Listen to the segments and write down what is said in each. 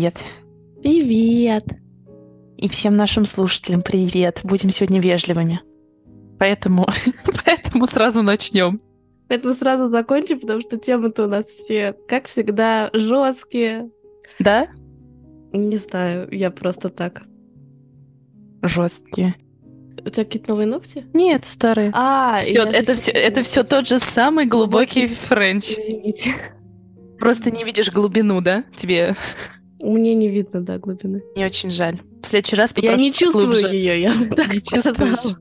Привет. Привет. И всем нашим слушателям привет. Будем сегодня вежливыми. Поэтому, поэтому сразу начнем. Поэтому сразу закончим, потому что темы-то у нас все, как всегда, жесткие. Да? Не знаю, я просто так. Жесткие. У тебя какие-то новые ногти? Нет, старые. А, Все, это все, это все тот же самый глубокий френч. Извините. Просто не видишь глубину, да? Тебе Мне не видно, да, глубины. не очень жаль. В следующий раз Я не чувствую глубже. ее, я так Не чувствуешь?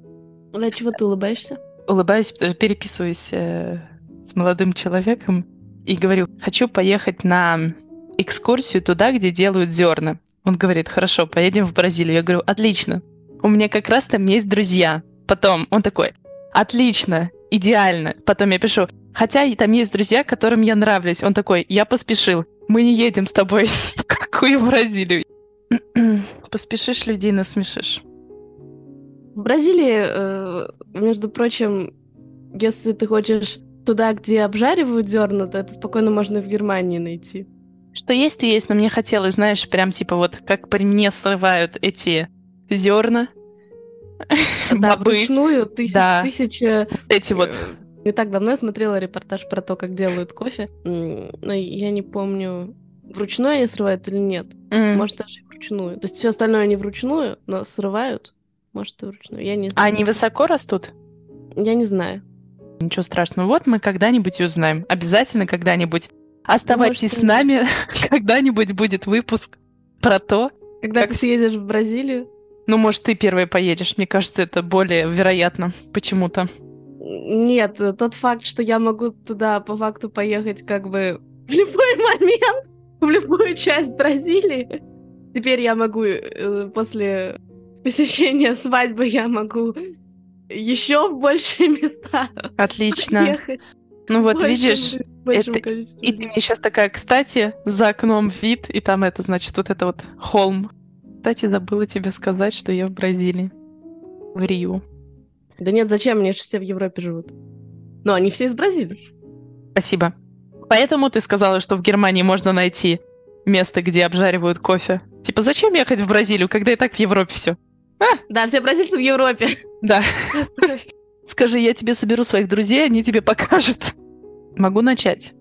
Да чего ты улыбаешься? Улыбаюсь, потому что переписываюсь э, с молодым человеком и говорю, хочу поехать на экскурсию туда, где делают зерна. Он говорит, хорошо, поедем в Бразилию. Я говорю, отлично. У меня как раз там есть друзья. Потом он такой, отлично, идеально. Потом я пишу, хотя там есть друзья, которым я нравлюсь. Он такой, я поспешил. Мы не едем с тобой какую Бразилию. Поспешишь, людей насмешишь. В Бразилии, э, между прочим, если ты хочешь туда, где обжаривают зерна, то это спокойно можно и в Германии найти. Что есть, то есть, но мне хотелось, знаешь, прям типа вот как при мне срывают эти зерна, Да, бобы, вручную тысяч, Да. тысяча... эти вот. э, Не так давно я смотрела репортаж про то, как делают кофе, но я не помню, вручную они срывают или нет. М. Может, даже и вручную. То есть все остальное они вручную, но срывают. Может, и вручную. Я не А знаю. они высоко растут? Я не знаю. Ничего страшного. Вот мы когда-нибудь узнаем. Обязательно когда-нибудь. Оставайтесь Может, с нами. Когда-нибудь будет выпуск про то. Когда Как ты съедешь в Бразилию, Ну, может, ты первый поедешь. Мне кажется, это более вероятно почему-то. Нет, э, тот факт, что я могу туда по факту поехать как бы в любой момент, в любую часть Бразилии. Теперь я могу э, после посещения свадьбы я могу еще в большие места Отлично. ехать. Ну вот, видишь, это- И ты мне сейчас такая, кстати, за окном вид, и там это, значит, вот это вот холм. Кстати, забыла тебе сказать, что я в Бразилии. В Рио. Да нет, зачем? Они же все в Европе живут. Но они все из Бразилии. Спасибо. Поэтому ты сказала, что в Германии можно найти место, где обжаривают кофе. Типа, зачем ехать в Бразилию, когда и так в Европе все? Да, все бразильцы в Европе. Да. Скажи, я тебе соберу своих друзей, они тебе покажут. Могу начать.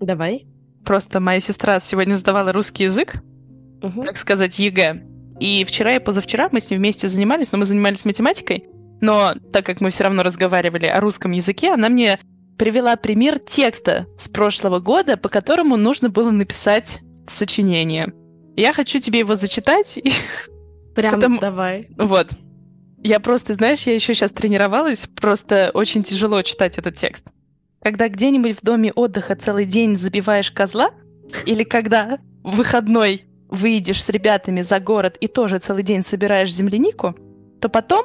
Давай. Просто моя сестра сегодня сдавала русский язык, Мгм. так сказать, ЕГЭ. И вчера и позавчера мы с ней вместе занимались, но мы занимались математикой. Но так как мы все равно разговаривали о русском языке, она мне привела пример текста с прошлого года, по которому нужно было написать сочинение. Я хочу тебе его зачитать. Прям Потому- давай. Вот. Я просто, знаешь, я еще сейчас тренировалась, просто очень тяжело читать этот текст. Когда где-нибудь в доме отдыха целый день забиваешь козла, или когда в выходной выйдешь с ребятами за город и тоже целый день собираешь землянику, то потом,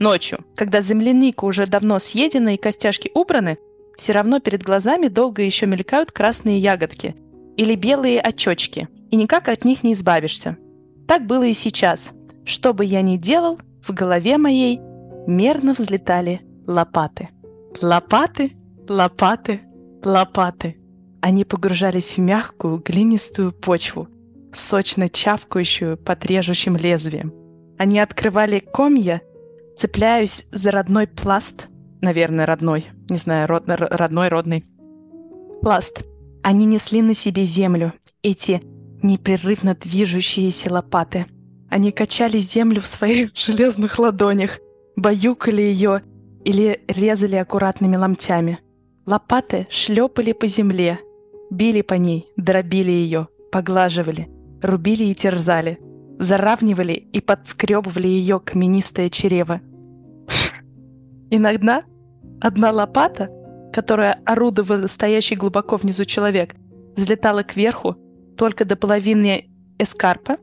ночью, когда земляника уже давно съедена и костяшки убраны, все равно перед глазами долго еще мелькают красные ягодки или белые очечки, и никак от них не избавишься. Так было и сейчас. Что бы я ни делал, в голове моей мерно взлетали лопаты. Лопаты, лопаты, лопаты. Они погружались в мягкую глинистую почву, сочно чавкающую под режущим лезвием. Они открывали комья, цепляюсь за родной пласт, наверное, родной, не знаю, род- родной, родный. Пласт. Они несли на себе землю, эти непрерывно движущиеся лопаты. Они качали землю в своих железных ладонях, баюкали ее или резали аккуратными ломтями. Лопаты шлепали по земле, били по ней, дробили ее, поглаживали, рубили и терзали, заравнивали и подскребывали ее каменистое чрево. Иногда одна лопата, которая орудовал стоящий глубоко внизу человек, взлетала кверху только до половины эскарпа,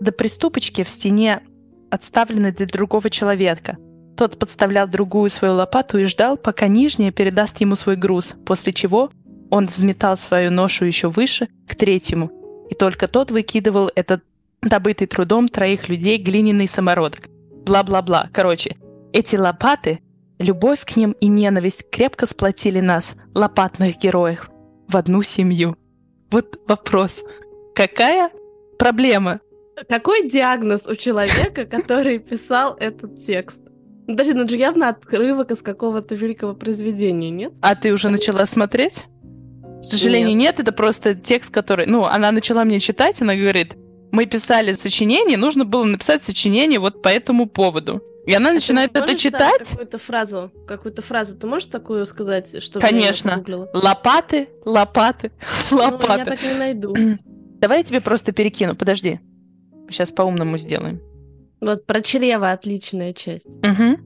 до приступочки в стене, отставленной для другого человека. Тот подставлял другую свою лопату и ждал, пока нижняя передаст ему свой груз, после чего он взметал свою ношу еще выше, к третьему, и только тот выкидывал этот добытый трудом троих людей глиняный самородок. Бла-бла-бла. Короче, эти лопаты, любовь к ним и ненависть крепко сплотили нас, лопатных героев, в одну семью. Вот вопрос. Какая проблема. Какой диагноз у человека, который писал этот текст? Ну, Даже ну, же явно отрывок из какого-то великого произведения, нет? А ты уже начала смотреть? К сожалению, нет. это просто текст, который... Ну, она начала мне читать, она говорит, мы писали сочинение, нужно было написать сочинение вот по этому поводу. И она А начинает это читать. Какую-то фразу, какую-то фразу. Ты можешь такую сказать, что Конечно. Лопаты, лопаты, Ну, я лопаты. так не найду. Давай я тебе просто перекину, подожди. Сейчас по-умному сделаем. Вот про чрево отличная часть. Мгм.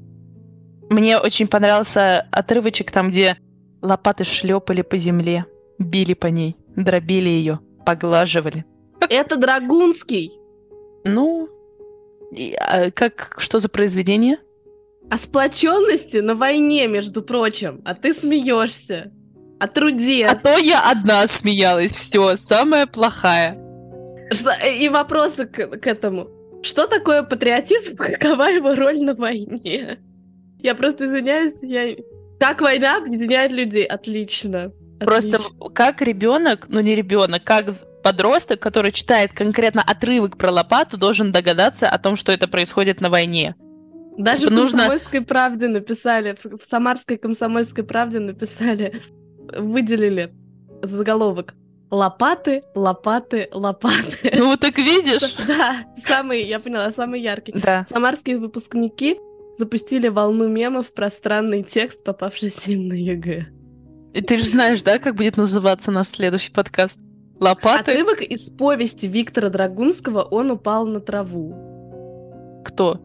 Мне очень понравился отрывочек там, где лопаты шлепали по земле, били по ней, дробили ее, поглаживали. Это Драгунский. Ну, и, а как что за произведение? О сплоченности на войне, между прочим. А ты смеешься. О труде. А то я одна смеялась. Все, самая плохая. Что- И вопросы к, к этому. Что такое патриотизм? Какова его роль на войне? Я просто извиняюсь, я... Как война объединяет людей? Отлично. Просто Отлично. как ребенок, ну не ребенок, как подросток, который читает конкретно отрывок про лопату, должен догадаться о том, что это происходит на войне. Даже типа в нужно- «Комсомольской правде» написали, в «Самарской комсомольской правде» написали, выделили заголовок «Лопаты, лопаты, лопаты». Ну вот так видишь? Да, самый, я поняла, самый яркий. Да. Самарские выпускники запустили волну мемов про странный текст, попавшийся им на ЕГЭ. И ты же знаешь, да, как будет называться наш следующий подкаст? Лопаты? Отрывок из повести Виктора Драгунского «Он упал на траву». Кто?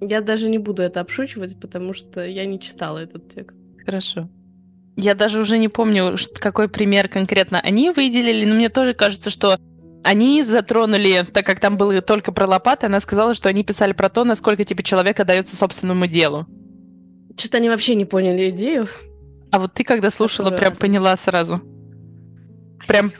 Я даже не буду это обшучивать, потому что я не читала этот текст. Хорошо. Я даже уже не помню, какой пример конкретно они выделили, но мне тоже кажется, что они затронули, так как там было только про лопаты, она сказала, что они писали про то, насколько типа человек отдается собственному делу. Что-то они вообще не поняли идею. А вот ты, когда слушала, Которую прям поняла сразу. Прям,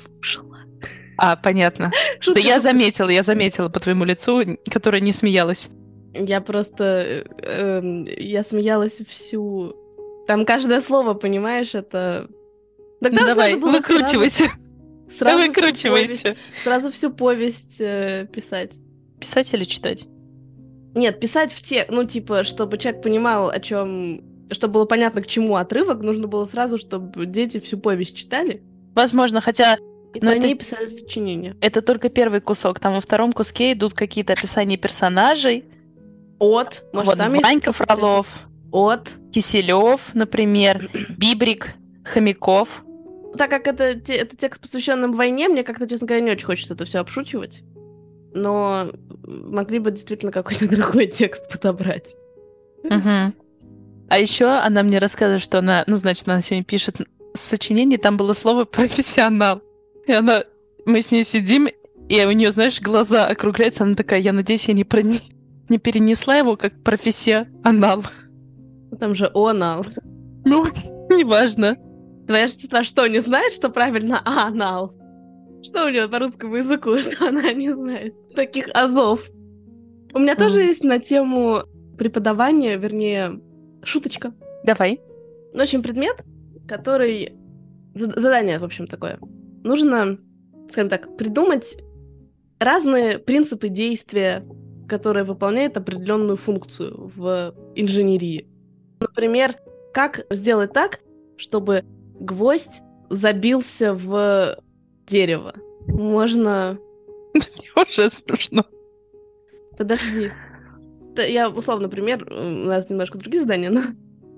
а, понятно. Да я заметила, я заметила по твоему лицу, которая не смеялась. Я просто... э, эм, я смеялась всю... Там каждое слово, понимаешь, это... Тогда Ну, давай, было выкручивайся, Сразу, сразу всю выкручивайся. повесть- сразу всю повесть э, писать. Писать или читать? Нет, писать в те... Ну, типа, чтобы человек понимал, о чем... Чтобы было понятно, к чему отрывок, нужно было сразу, чтобы дети всю повесть читали, Возможно, хотя и Но это- писали сочинения. это только первый кусок. Там во втором куске идут какие-то описания персонажей. От. Может, вот там есть Ванька какой-то- Фролов, От. Киселев, например, Бибрик, Хомяков. Так как это, это текст, посвященный войне, мне как-то, честно говоря, не очень хочется это все обшучивать. Но могли бы действительно какой-то другой текст подобрать. Мгм. А еще она мне рассказывает, что она, ну, значит, она сегодня пишет сочинение, там было слово профессионал. И она, мы с ней сидим, и у нее, знаешь, глаза округляются, она такая, я надеюсь, я не, прони- не перенесла его как профессионал. Там же онал. Ну, неважно. Твоя же сестра что, не знает, что правильно анал? Что у нее по русскому языку, что она не знает? Таких азов. У меня тоже Мгм. есть на тему преподавания, вернее, шуточка. Давай. В общем, предмет, который... зад- Задание, в общем, такое. Нужно, скажем так, придумать разные принципы действия, которые выполняют определенную функцию в инженерии. Например, как сделать так, чтобы гвоздь забился в дерево. Можно... Мне уже смешно. Подожди. Я условно пример, у нас немножко другие задания, но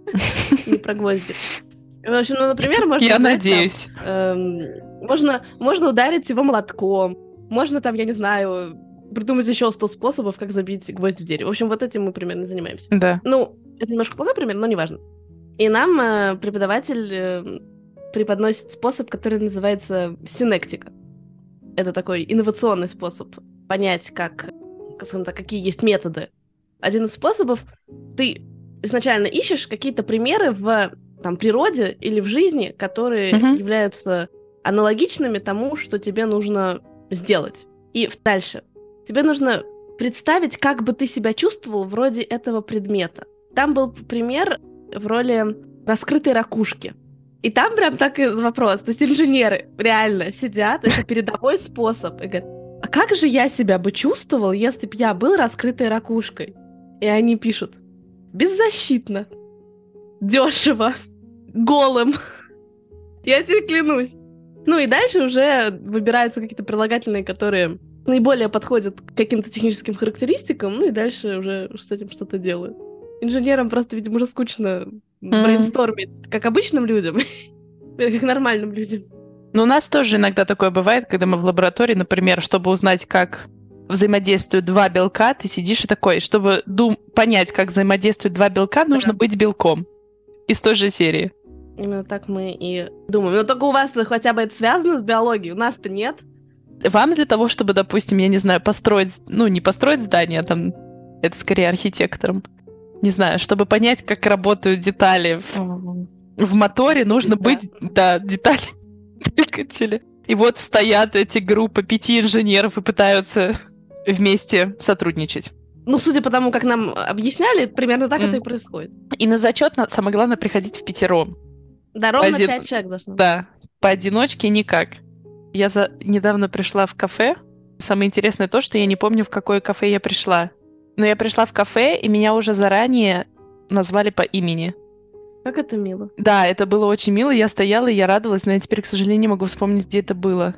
не про гвозди. В общем, ну, например, можно... Я там, надеюсь. эм, можно, можно ударить его молотком. Можно там, я не знаю, придумать еще 100 способов, как забить гвоздь в дерево. В общем, вот этим мы примерно занимаемся. Да. Ну, это немножко плохой пример, но неважно. И нам э, преподаватель э, преподносит способ, который называется синектика. Это такой инновационный способ понять, как, скажем так, какие есть методы. Один из способов ты изначально ищешь какие-то примеры в там, природе или в жизни, которые Мгм. являются аналогичными тому, что тебе нужно сделать. И дальше. Тебе нужно представить, как бы ты себя чувствовал вроде этого предмета. Там был пример в роли раскрытой ракушки. И там прям так и вопрос. То есть инженеры реально сидят, это передовой способ, и говорят, а как же я себя бы чувствовал, если б я был раскрытой ракушкой? И они пишут, беззащитно, дешево, голым. Я тебе клянусь. Ну и дальше уже выбираются какие-то прилагательные, которые наиболее подходят к каким-то техническим характеристикам, ну и дальше уже с этим что-то делают. Инженерам просто, видимо, уже скучно mm-hmm. брейнстормить, как обычным людям, как нормальным людям. Ну, у нас тоже иногда такое бывает, когда мы в лаборатории, например, чтобы узнать, как взаимодействуют два белка, ты сидишь и такой, чтобы дум- понять, как взаимодействуют два белка, нужно да. быть белком. Из той же серии. Именно так мы и думаем. Но только у вас хотя бы это связано с биологией, у нас-то нет. Вам для того, чтобы, допустим, я не знаю, построить, ну, не построить здание, там, это скорее архитектором, не знаю, чтобы понять, как работают детали в, в моторе, нужно да. быть, да, детали двигателя. И вот стоят эти группы пяти инженеров и пытаются вместе сотрудничать. Ну, судя по тому, как нам объясняли, примерно так mm. это и происходит. И на зачет самое главное приходить в пятером. Да, ровно Один... человек должно Да, поодиночке никак. Я за... недавно пришла в кафе. Самое интересное то, что я не помню, в какое кафе я пришла. Но я пришла в кафе, и меня уже заранее назвали по имени. Как это мило. Да, это было очень мило. Я стояла, и я радовалась, но я теперь, к сожалению, не могу вспомнить, где это было.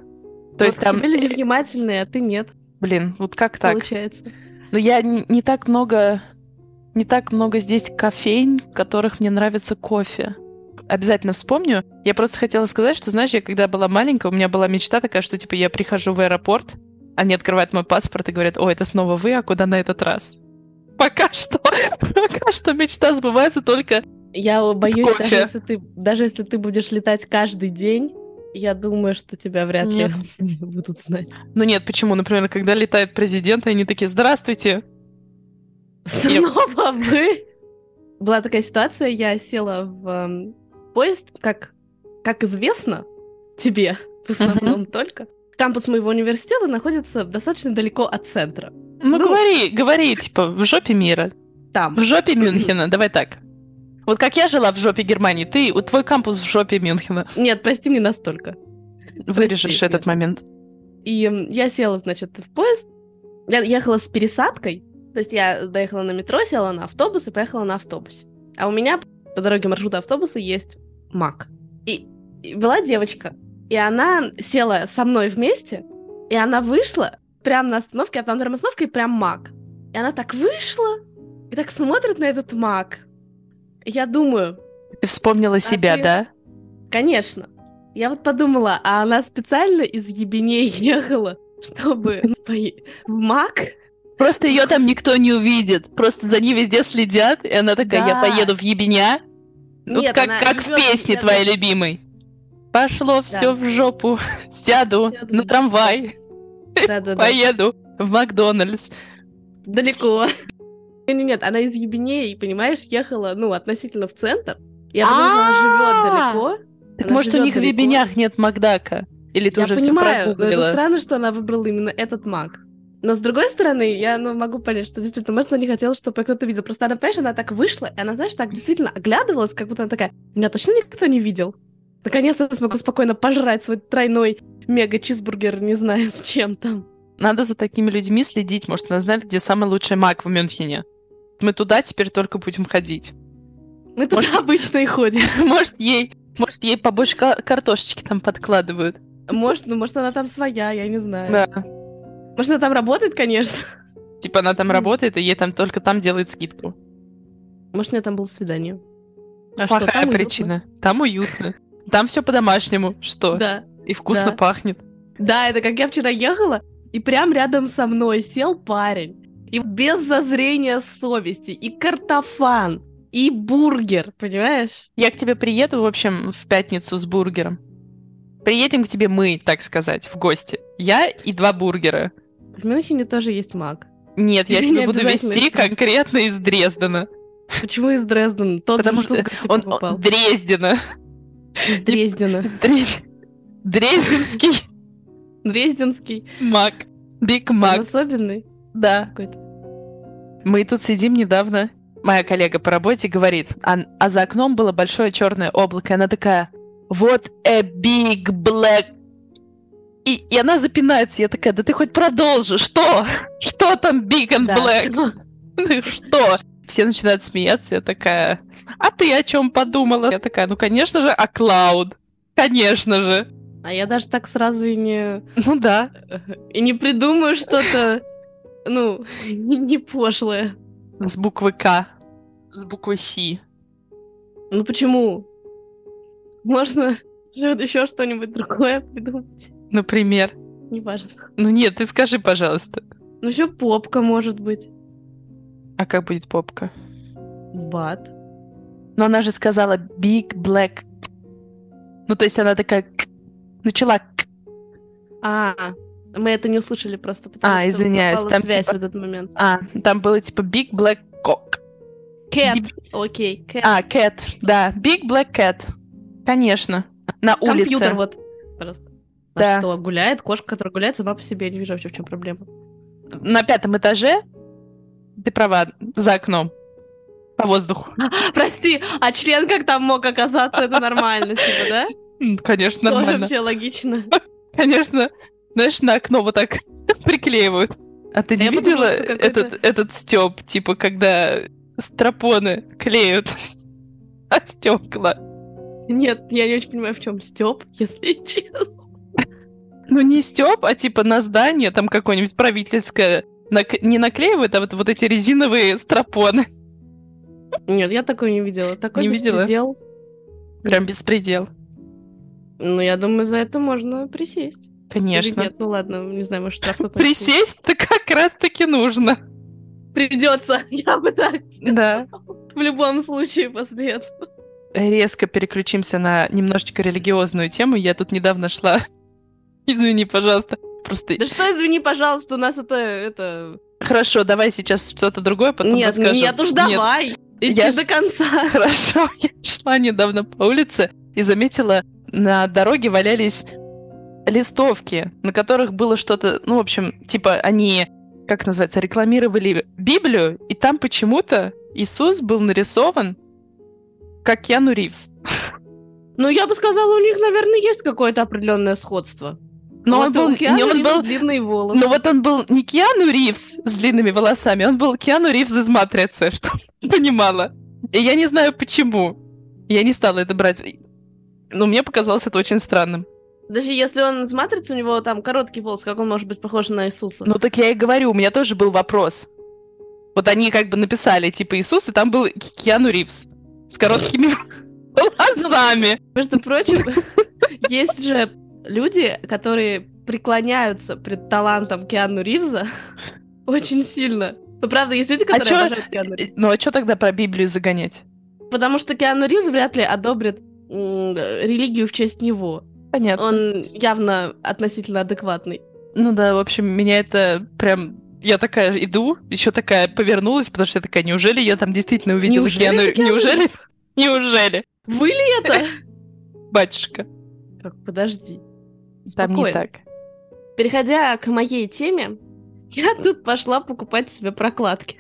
То вот есть там... Тебе люди внимательные, а ты нет. Блин, вот как так? Получается. Но я не, не так много... Не так много здесь кофейн, в которых мне нравится кофе обязательно вспомню. Я просто хотела сказать, что, знаешь, я когда была маленькая, у меня была мечта такая, что, типа, я прихожу в аэропорт, они открывают мой паспорт и говорят, о, это снова вы, а куда на этот раз? Пока что, пока что мечта сбывается только Я боюсь, даже если, ты, даже если ты будешь летать каждый день, я думаю, что тебя вряд ли будут знать. Ну нет, почему? Например, когда летает президент, они такие, здравствуйте. Снова вы? Была такая ситуация, я села в эм, Поезд, как, как известно тебе, в основном только, кампус моего университета находится достаточно далеко от центра. Ну, ну говори, говори, типа, в жопе мира. Там. В жопе Мюнхена, давай так. Вот как я жила в жопе Германии, ты, твой кампус в жопе Мюнхена. Нет, прости, не настолько. Вырежешь прости, этот нет. момент. И я села, значит, в поезд. Я ехала с пересадкой. То есть я доехала на метро, села на автобус и поехала на автобусе. А у меня по дороге маршрута автобуса есть Мак. И, и была девочка, и она села со мной вместе, и она вышла прямо на остановке, а там прям остановка и прям Мак. И она так вышла, и так смотрит на этот Мак. Я думаю... Ты вспомнила а себя, ты... да? Конечно. Я вот подумала, а она специально из Ебеней ехала, чтобы в Мак Просто ее там никто не увидит. Просто за ней везде следят, и она такая, да. я поеду в ебеня. Вот Нет, как, как в песне твоей любимой. Пошло да. все в жопу. Сяду, Сяду на трамвай. Да, да, Поеду в Макдональдс. Далеко. Нет, нет, она из Ебеней, понимаешь, ехала, ну, относительно в центр. Я подумала, она живет далеко. Так может, у них в Ебенях нет Макдака? Или ты уже все прогуглила? это странно, что она выбрала именно этот Мак. Но с другой стороны, я ну, могу понять, что действительно, может, она не хотела, чтобы кто-то видел. Просто она, понимаешь, она так вышла, и она, знаешь, так действительно оглядывалась, как будто она такая, меня точно никто не видел. Наконец-то я смогу спокойно пожрать свой тройной мега-чизбургер, не знаю, с чем там. Надо за такими людьми следить. Может, она знает, где самый лучший маг в Мюнхене. Мы туда теперь только будем ходить. Мы туда может, обычно и ходим. Может, ей, может, ей побольше картошечки там подкладывают. Может, ну, может, она там своя, я не знаю. Да. Может, она там работает, конечно. Типа она там работает, и ей там только там делает скидку. Может, у нее там было свидание. А Плохая что, там причина. Уютно? Там уютно. Там все по-домашнему. Что? Да. И вкусно да. пахнет. Да, это как я вчера ехала, и прям рядом со мной сел парень. И без зазрения совести, и картофан, и бургер, понимаешь? Я к тебе приеду, в общем, в пятницу с бургером. Приедем к тебе мы, так сказать, в гости. Я и два бургера. В Мюнхене тоже есть маг. Нет, я тебя буду вести конкретно из Дрездена. Почему из Дрездена? Тот Потому что он, он Дрездена. Из Дрездена. Дрезденский. Дрезденский. Маг. Биг Маг. особенный? Да. Мы тут сидим недавно. Моя коллега по работе говорит, а, а за окном было большое черное облако. И она такая, вот a big black И, и она запинается, я такая, да ты хоть продолжи, что? Что там Big and Да. Black? Что? Все начинают смеяться, я такая, а ты о чем подумала? Я такая, ну, конечно же, о Клауд. Конечно же. А я даже так сразу и не, Ну да. и не придумаю что-то, ну, не, пошлое. С буквы К. С буквы С. Ну почему? Можно еще что-нибудь другое придумать. Например. Неважно. Ну нет, ты скажи, пожалуйста. Ну еще попка может быть. А как будет попка? Бат. Но она же сказала Big Black. Ну, то есть она такая начала. А, мы это не услышали просто потому А, что извиняюсь, там связь типа- в этот момент. А, там было типа Big Black Cock. Cat. Окей, cat. А, Cat, да. Big Black Cat. Конечно. На Компьютер улице. вот. Просто. А Да. что, гуляет? Кошка, которая гуляет, сама по себе, я не вижу вообще, в чем проблема. На пятом этаже. Ты права, за окном. По воздуху. Прости, а член как там мог оказаться? Это нормально, типа, да? Конечно, нормально. вообще логично. Конечно. Знаешь, на окно вот так приклеивают. А ты не видела этот, этот стёб, типа, когда стропоны клеют стекла? Нет, я не очень понимаю, в чем Степ, если честно. Ну, не стёб, а типа на здание там какое-нибудь правительское нак- не наклеивают, а вот, вот эти резиновые стропоны. Нет, я такой не видела. Такой Не видела? беспредел. Прям беспредел. Ну, я думаю, за это можно присесть. Или Конечно. нет, ну ладно, не знаю, может, штраф. Присесть-то как раз-таки нужно. Придется, я бы так Да. в любом случае после этого. Резко переключимся на немножечко религиозную тему. Я тут недавно шла. Извини, пожалуйста. Просто Да что, извини, пожалуйста, у нас это... это... Хорошо, давай сейчас что-то другое, потом нет, расскажу. нет уж давай. Иди Я до конца. Хорошо, я шла недавно по улице и заметила, на дороге валялись листовки, на которых было что-то, ну, в общем, типа они, как называется, рекламировали Библию, и там почему-то Иисус был нарисован как Киану Ривз. Ну, я бы сказала, у них, наверное, есть какое-то определенное сходство. Но Вот он был, Киану не он был, длинные волосы. но вот он был не Киану Ривз с длинными волосами, он был Киану Ривз из Матрицы, что понимала. И я не знаю почему. Я не стала это брать. Но мне показалось это очень странным. Даже если он из матрицы, у него там короткий волос, как он может быть похож на Иисуса? Ну так я и говорю, у меня тоже был вопрос. Вот они как бы написали, типа, Иисус, и там был Ки- Киану Ривз с короткими волосами. Между прочим, есть же люди, которые преклоняются пред талантом Киану Ривза очень сильно. Ну, правда, есть люди, которые чё- обожают Киану Ривза. Ну а что тогда про Библию загонять? Потому что Киану Ривз вряд ли одобрит религию в честь него. Понятно. Он явно относительно адекватный. Ну да, в общем, меня это прям... Я такая иду, еще такая повернулась, потому что я такая, неужели я там действительно увидела Неужели Киану... Киану Неужели? Неужели? Вы ли это? Батюшка. Так, подожди. Там не Спокойно. так. Переходя к моей теме, я тут пошла покупать себе прокладки.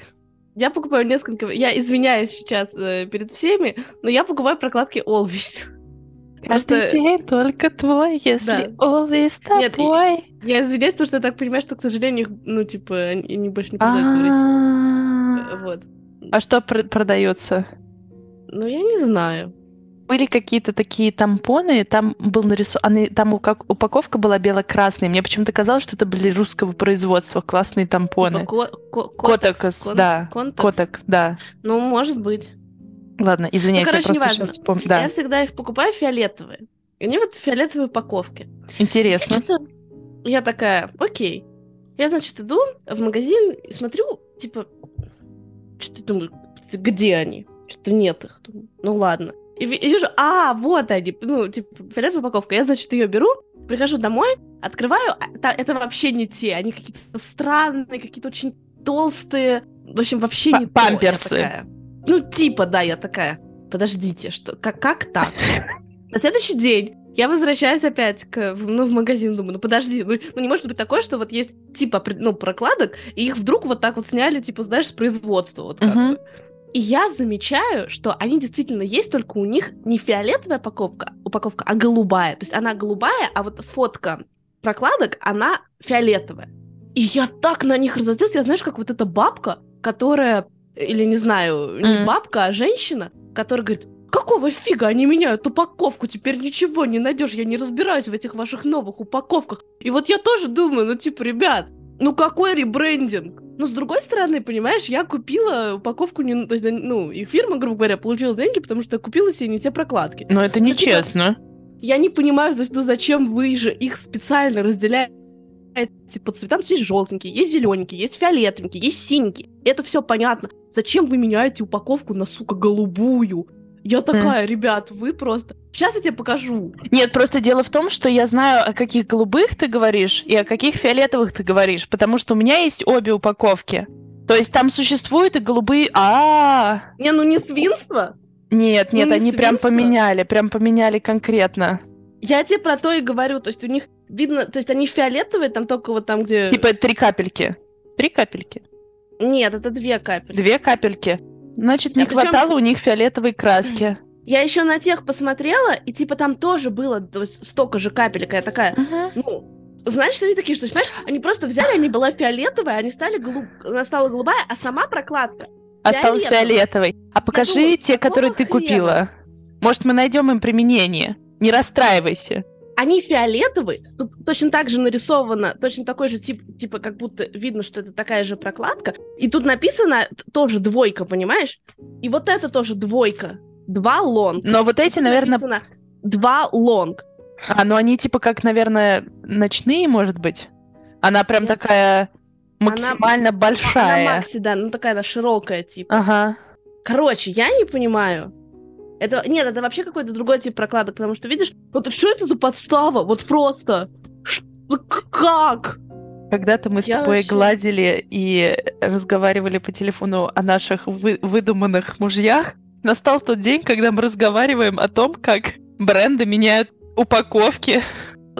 Я покупаю несколько... Я извиняюсь сейчас э, перед всеми, но я покупаю прокладки Always. Каждый Просто- день только твой, если always Нет, и- тобой. Я извиняюсь, потому что я так понимаю, что, к сожалению, их, ну, типа, они больше не продаются в России. А Э, Вот. а что пр- продается? Ну, я не знаю. Были какие-то такие тампоны, там был нарисован, там как упаковка была бело-красная. Мне почему-то казалось, что это были русского производства, классные тампоны. Типа ко- ко- Котекс, кон- да. Контекс? Коток, да. Ну, может быть. Ладно, извиняюсь, Ну, короче, я просто сейчас вспомнила. Да, Я всегда их покупаю фиолетовые. Они вот в фиолетовой упаковке. интересно. Что-то- Я такая, окей. Я, значит, иду в магазин и смотрю, типа, что-то думаю, где они? Что-то нет их. Думаю, ну ладно. И ви- и вижу, а, вот они, ну, типа, фиолетовая упаковка. Я, значит, ее беру, прихожу домой, открываю, а это вообще не те. Они какие-то странные, какие-то очень толстые. В общем, вообще Па- не то. Памперсы. такая, Ну, типа, да, я такая. Подождите, что, как, как так? На следующий день я возвращаюсь опять к, в- ну, в магазин, думаю, ну подожди, ну, ну не может быть такое, что вот есть типа ну, прокладок, и их вдруг вот так вот сняли, типа, знаешь, с производства. Вот как Мгм. бы. И я замечаю, что они действительно есть, только у них не фиолетовая упаковка, упаковка, а голубая. То есть она голубая, а вот фотка прокладок, она фиолетовая. И я так на них разозлилась, я знаешь, как вот эта бабка, которая, или не знаю, не Мгм. бабка, а женщина, которая говорит, какого фига они меняют упаковку, теперь ничего не найдешь, я не разбираюсь в этих ваших новых упаковках. И вот я тоже думаю, ну типа, ребят, ну какой ребрендинг? Но с другой стороны, понимаешь, я купила упаковку, не, то есть, ну, их фирма, грубо говоря, получила деньги, потому что купила себе не те прокладки. Но это Ну, типа, нечестно. Я не понимаю, то есть, ну зачем вы же их специально разделяете по цветам? Есть желтенькие, есть зелененькие, есть фиолетовенькие, есть синенькие. Это все понятно. Зачем вы меняете упаковку на, сука, голубую? Я такая, ребят, вы просто... Сейчас я тебе покажу. Нет, просто дело в том, что я знаю, о каких голубых ты говоришь и о каких фиолетовых ты говоришь, потому что у меня есть обе упаковки. То есть там существуют и голубые... А, Не, ну не свинство. нет, нет, Ну, не они прям поменяли, прям поменяли конкретно. Я тебе про то и говорю. То есть у них видно... То есть они фиолетовые, там только вот там, где... Типа три капельки. Три капельки. Нет, это две капельки. Две капельки. Значит, не А хватало у них фиолетовой краски. Я еще на тех посмотрела, и типа там тоже было то есть, столько же капелек. Я такая, ну, значит, они такие, что, понимаешь, они просто взяли, они была фиолетовая, они стали голуб... она стала голубая, а сама прокладка. Осталась фиолетовой. А покажи думаю, те, которые ты какого купила. Может, мы найдем им применение. Не расстраивайся. Они фиолетовые, тут точно так же нарисовано, точно такой же тип, типа как будто видно, что это такая же прокладка. И тут написано тоже двойка, понимаешь? И вот это тоже двойка. Два лонг. Но вот эти, наверное... Написано два лонг. А, ну они типа как, наверное, ночные, может быть? Она прям Нет. такая максимально Она большая. Макси, да, ну такая она широкая, типа. Ага. Короче, я не понимаю. Это нет, это вообще какой-то другой тип прокладок, потому что видишь, вот что это за подстава? Вот просто. Ш- к- Как? Когда-то мы с Я тобой вообще- гладили и разговаривали по телефону о наших вы- выдуманных мужьях. Настал тот день, когда мы разговариваем о том, как бренды меняют упаковки.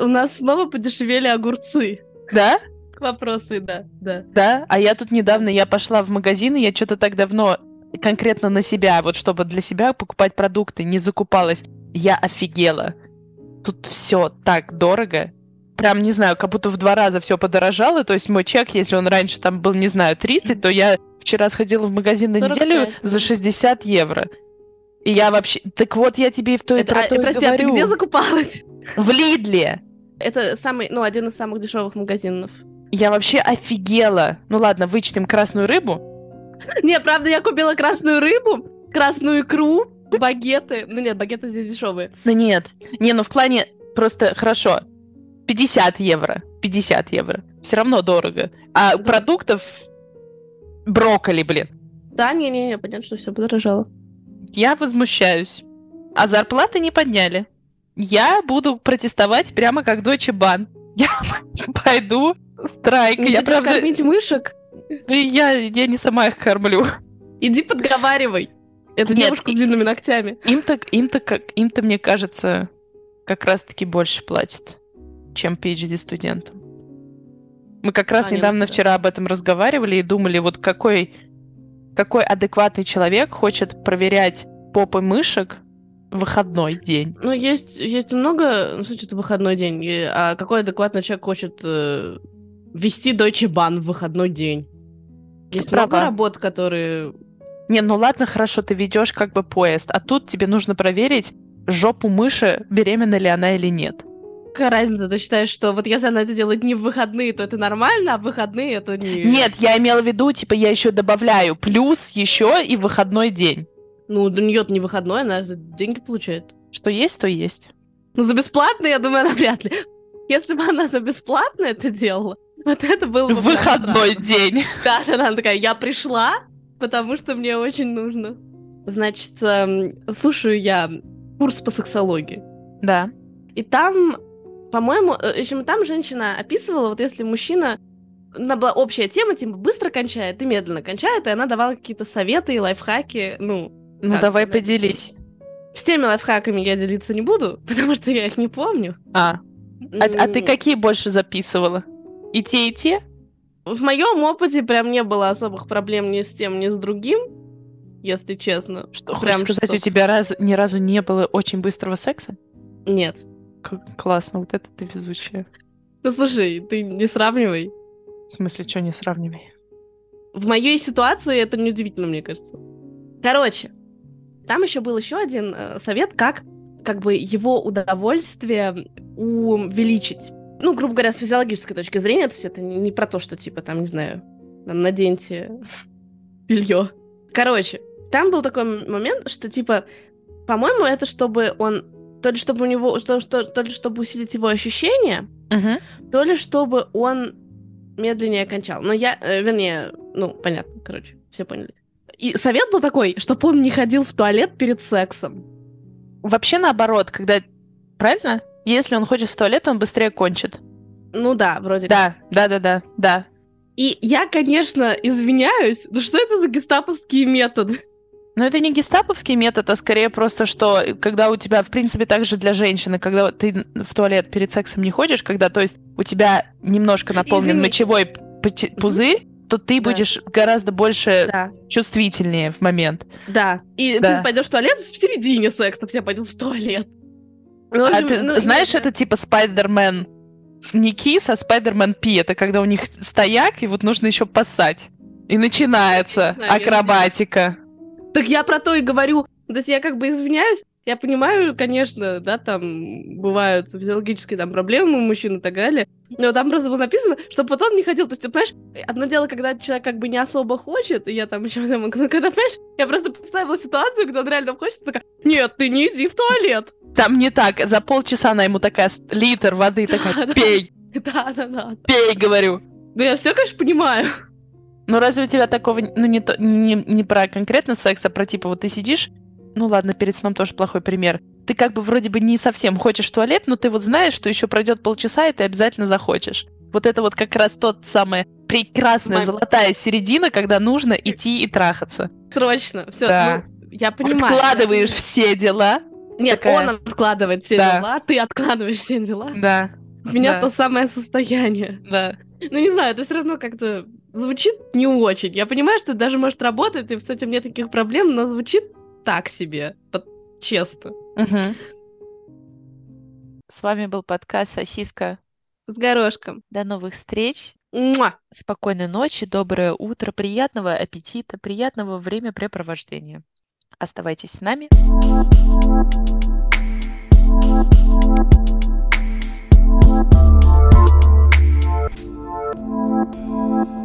У нас снова подешевели огурцы. Да? К вопросу, да, да. Да? А я тут недавно, я пошла в магазин, и я что-то так давно конкретно на себя, вот чтобы для себя покупать продукты, не закупалась. Я офигела. Тут все так дорого. Прям, не знаю, как будто в два раза все подорожало. То есть мой чек, если он раньше там был, не знаю, 30, то я вчера сходила в магазин на 45, неделю за 60 евро. И я вообще... Так вот, я тебе и в то и Это, про а, то прости, а ты говорю. где закупалась? В Лидле. Это самый, ну, один из самых дешевых магазинов. Я вообще офигела. Ну ладно, вычтем красную рыбу. Не, правда, я купила красную рыбу, красную икру, багеты. Ну нет, багеты здесь дешевые. Да нет. Не, ну в плане просто хорошо. 50 евро. 50 евро. Все равно дорого. А Да. продуктов брокколи, блин. Да, не-не-не, понятно, что все подорожало. Я возмущаюсь. А зарплаты не подняли. Я буду протестовать прямо как Deutsche Bahn. Я пойду страйк. Не Я будешь правда... кормить мышек? Я, я не сама их кормлю. Иди подговаривай. Эту Нет, девушку с длинными ногтями. Им-то, им-то, как, им-то, мне кажется, как раз-таки больше платят, чем PhD-студентам. Мы как раз А, не, недавно да. вчера об этом разговаривали и думали, вот какой, какой адекватный человек хочет проверять попы мышек в выходной день. Ну, есть, есть много, ну, суть это выходной день. А какой адекватный человек хочет э, вести Deutsche Bahn в выходной день? Есть много работ, которые... Не, ну ладно, хорошо, ты ведешь как бы поезд, а тут тебе нужно проверить жопу мыши, беременна ли она или нет. Какая разница? Ты считаешь, что вот если она это делает не в выходные, то это нормально, а в выходные это не... Нет, я имела в виду, типа, я еще добавляю плюс еще и выходной день. Ну, у нее не выходной, она за деньги получает. Что есть, то есть. Ну, за бесплатно, я думаю, она вряд ли. Если бы она за бесплатно это делала, вот это было бы... Выходной странно. день. Да, да, да, она такая, я пришла, потому что мне очень нужно. Значит, эм, слушаю я курс по сексологии. Да. И там, по-моему, э, в общем, там женщина описывала, вот если мужчина она была общая тема, типа быстро кончает и медленно кончает, и она давала какие-то советы и лайфхаки, ну, Ну Как давай сказать? поделись. всеми лайфхаками я делиться не буду, потому что я их не помню. А, а, а ты М, какие больше записывала? И те, и те? В моем опыте прям не было особых проблем ни с тем, ни с другим, если честно. Что, Прям хочешь сказать, что? у тебя разу, ни разу не было очень быстрого секса? Нет. К- классно, вот это ты везучая. Ну слушай, ты не сравнивай. В смысле, что не сравнивай? В моей ситуации это неудивительно, мне кажется. Короче, там еще был еще один э, совет, как как бы его удовольствие увеличить. Ну, грубо говоря, с физиологической точки зрения, то есть это не, не про то, что типа там, не знаю, там, наденьте белье. Короче, там был такой момент, что типа, по-моему, это чтобы он то ли чтобы у него, что, что, то ли чтобы усилить его ощущения, Угу. то ли чтобы он медленнее кончал. Но я, э, вернее, ну, понятно, короче, все поняли. И совет был такой, чтобы он не ходил в туалет перед сексом. Вообще наоборот, когда... Правильно? Если он хочет в туалет, он быстрее кончит. Ну да, вроде как. Да, да, да, да, да. И я, конечно, извиняюсь, но что это за гестаповские методы? Но это не гестаповский метод, а скорее просто, что когда у тебя, в принципе, также для женщины, когда ты в туалет перед сексом не ходишь, когда, то есть, у тебя немножко наполнен Извини. мочевой пузырь, то ты Да. будешь гораздо больше Да, чувствительнее в момент. да. И Да. ты пойдешь в туалет в середине секса, все пойдут в туалет. Ну, а ты ну, знаешь, я- это типа Спайдермен не кис, а Спайдермен пи. Это когда у них стояк, и вот нужно еще поссать. И начинается не акробатика. Так я про то и говорю. То есть я как бы извиняюсь. Я понимаю, конечно, да, там бывают физиологические там проблемы у мужчин и так далее. Но там просто было написано, что потом не ходил. То есть, ты понимаешь, одно дело, когда человек как бы не особо хочет, и я там еще там, когда, понимаешь, я просто представила ситуацию, когда он реально хочет, такая, нет, ты не иди в туалет. Там не так. За полчаса она ему такая литр воды такая, Да. пей, Да, да, да. пей, говорю. Ну я все, конечно, понимаю. Ну разве у тебя такого, ну не, то, не, не про конкретно секс, а про типа вот ты сидишь, ну ладно, перед сном тоже плохой пример. Ты как бы вроде бы не совсем хочешь в туалет, но ты вот знаешь, что еще пройдет полчаса, и ты обязательно захочешь. Вот это вот как раз тот самая прекрасная Мам. золотая середина, когда нужно идти и трахаться. Срочно. Все, Да. я понимаю. Откладываешь все дела. Нет, такая. он откладывает все Да. дела, ты откладываешь все дела. Да. У меня Да. то самое состояние. Да. Ну, не знаю, это все равно как-то звучит не очень. Я понимаю, что это даже может работать, и с этим нет таких проблем, но звучит так себе, вот честно. Мгм. С вами был подкаст «Сосиска». С горошком. До новых встреч. Муа! Спокойной ночи, доброе утро, приятного аппетита, приятного времяпрепровождения. Оставайтесь с нами. Thank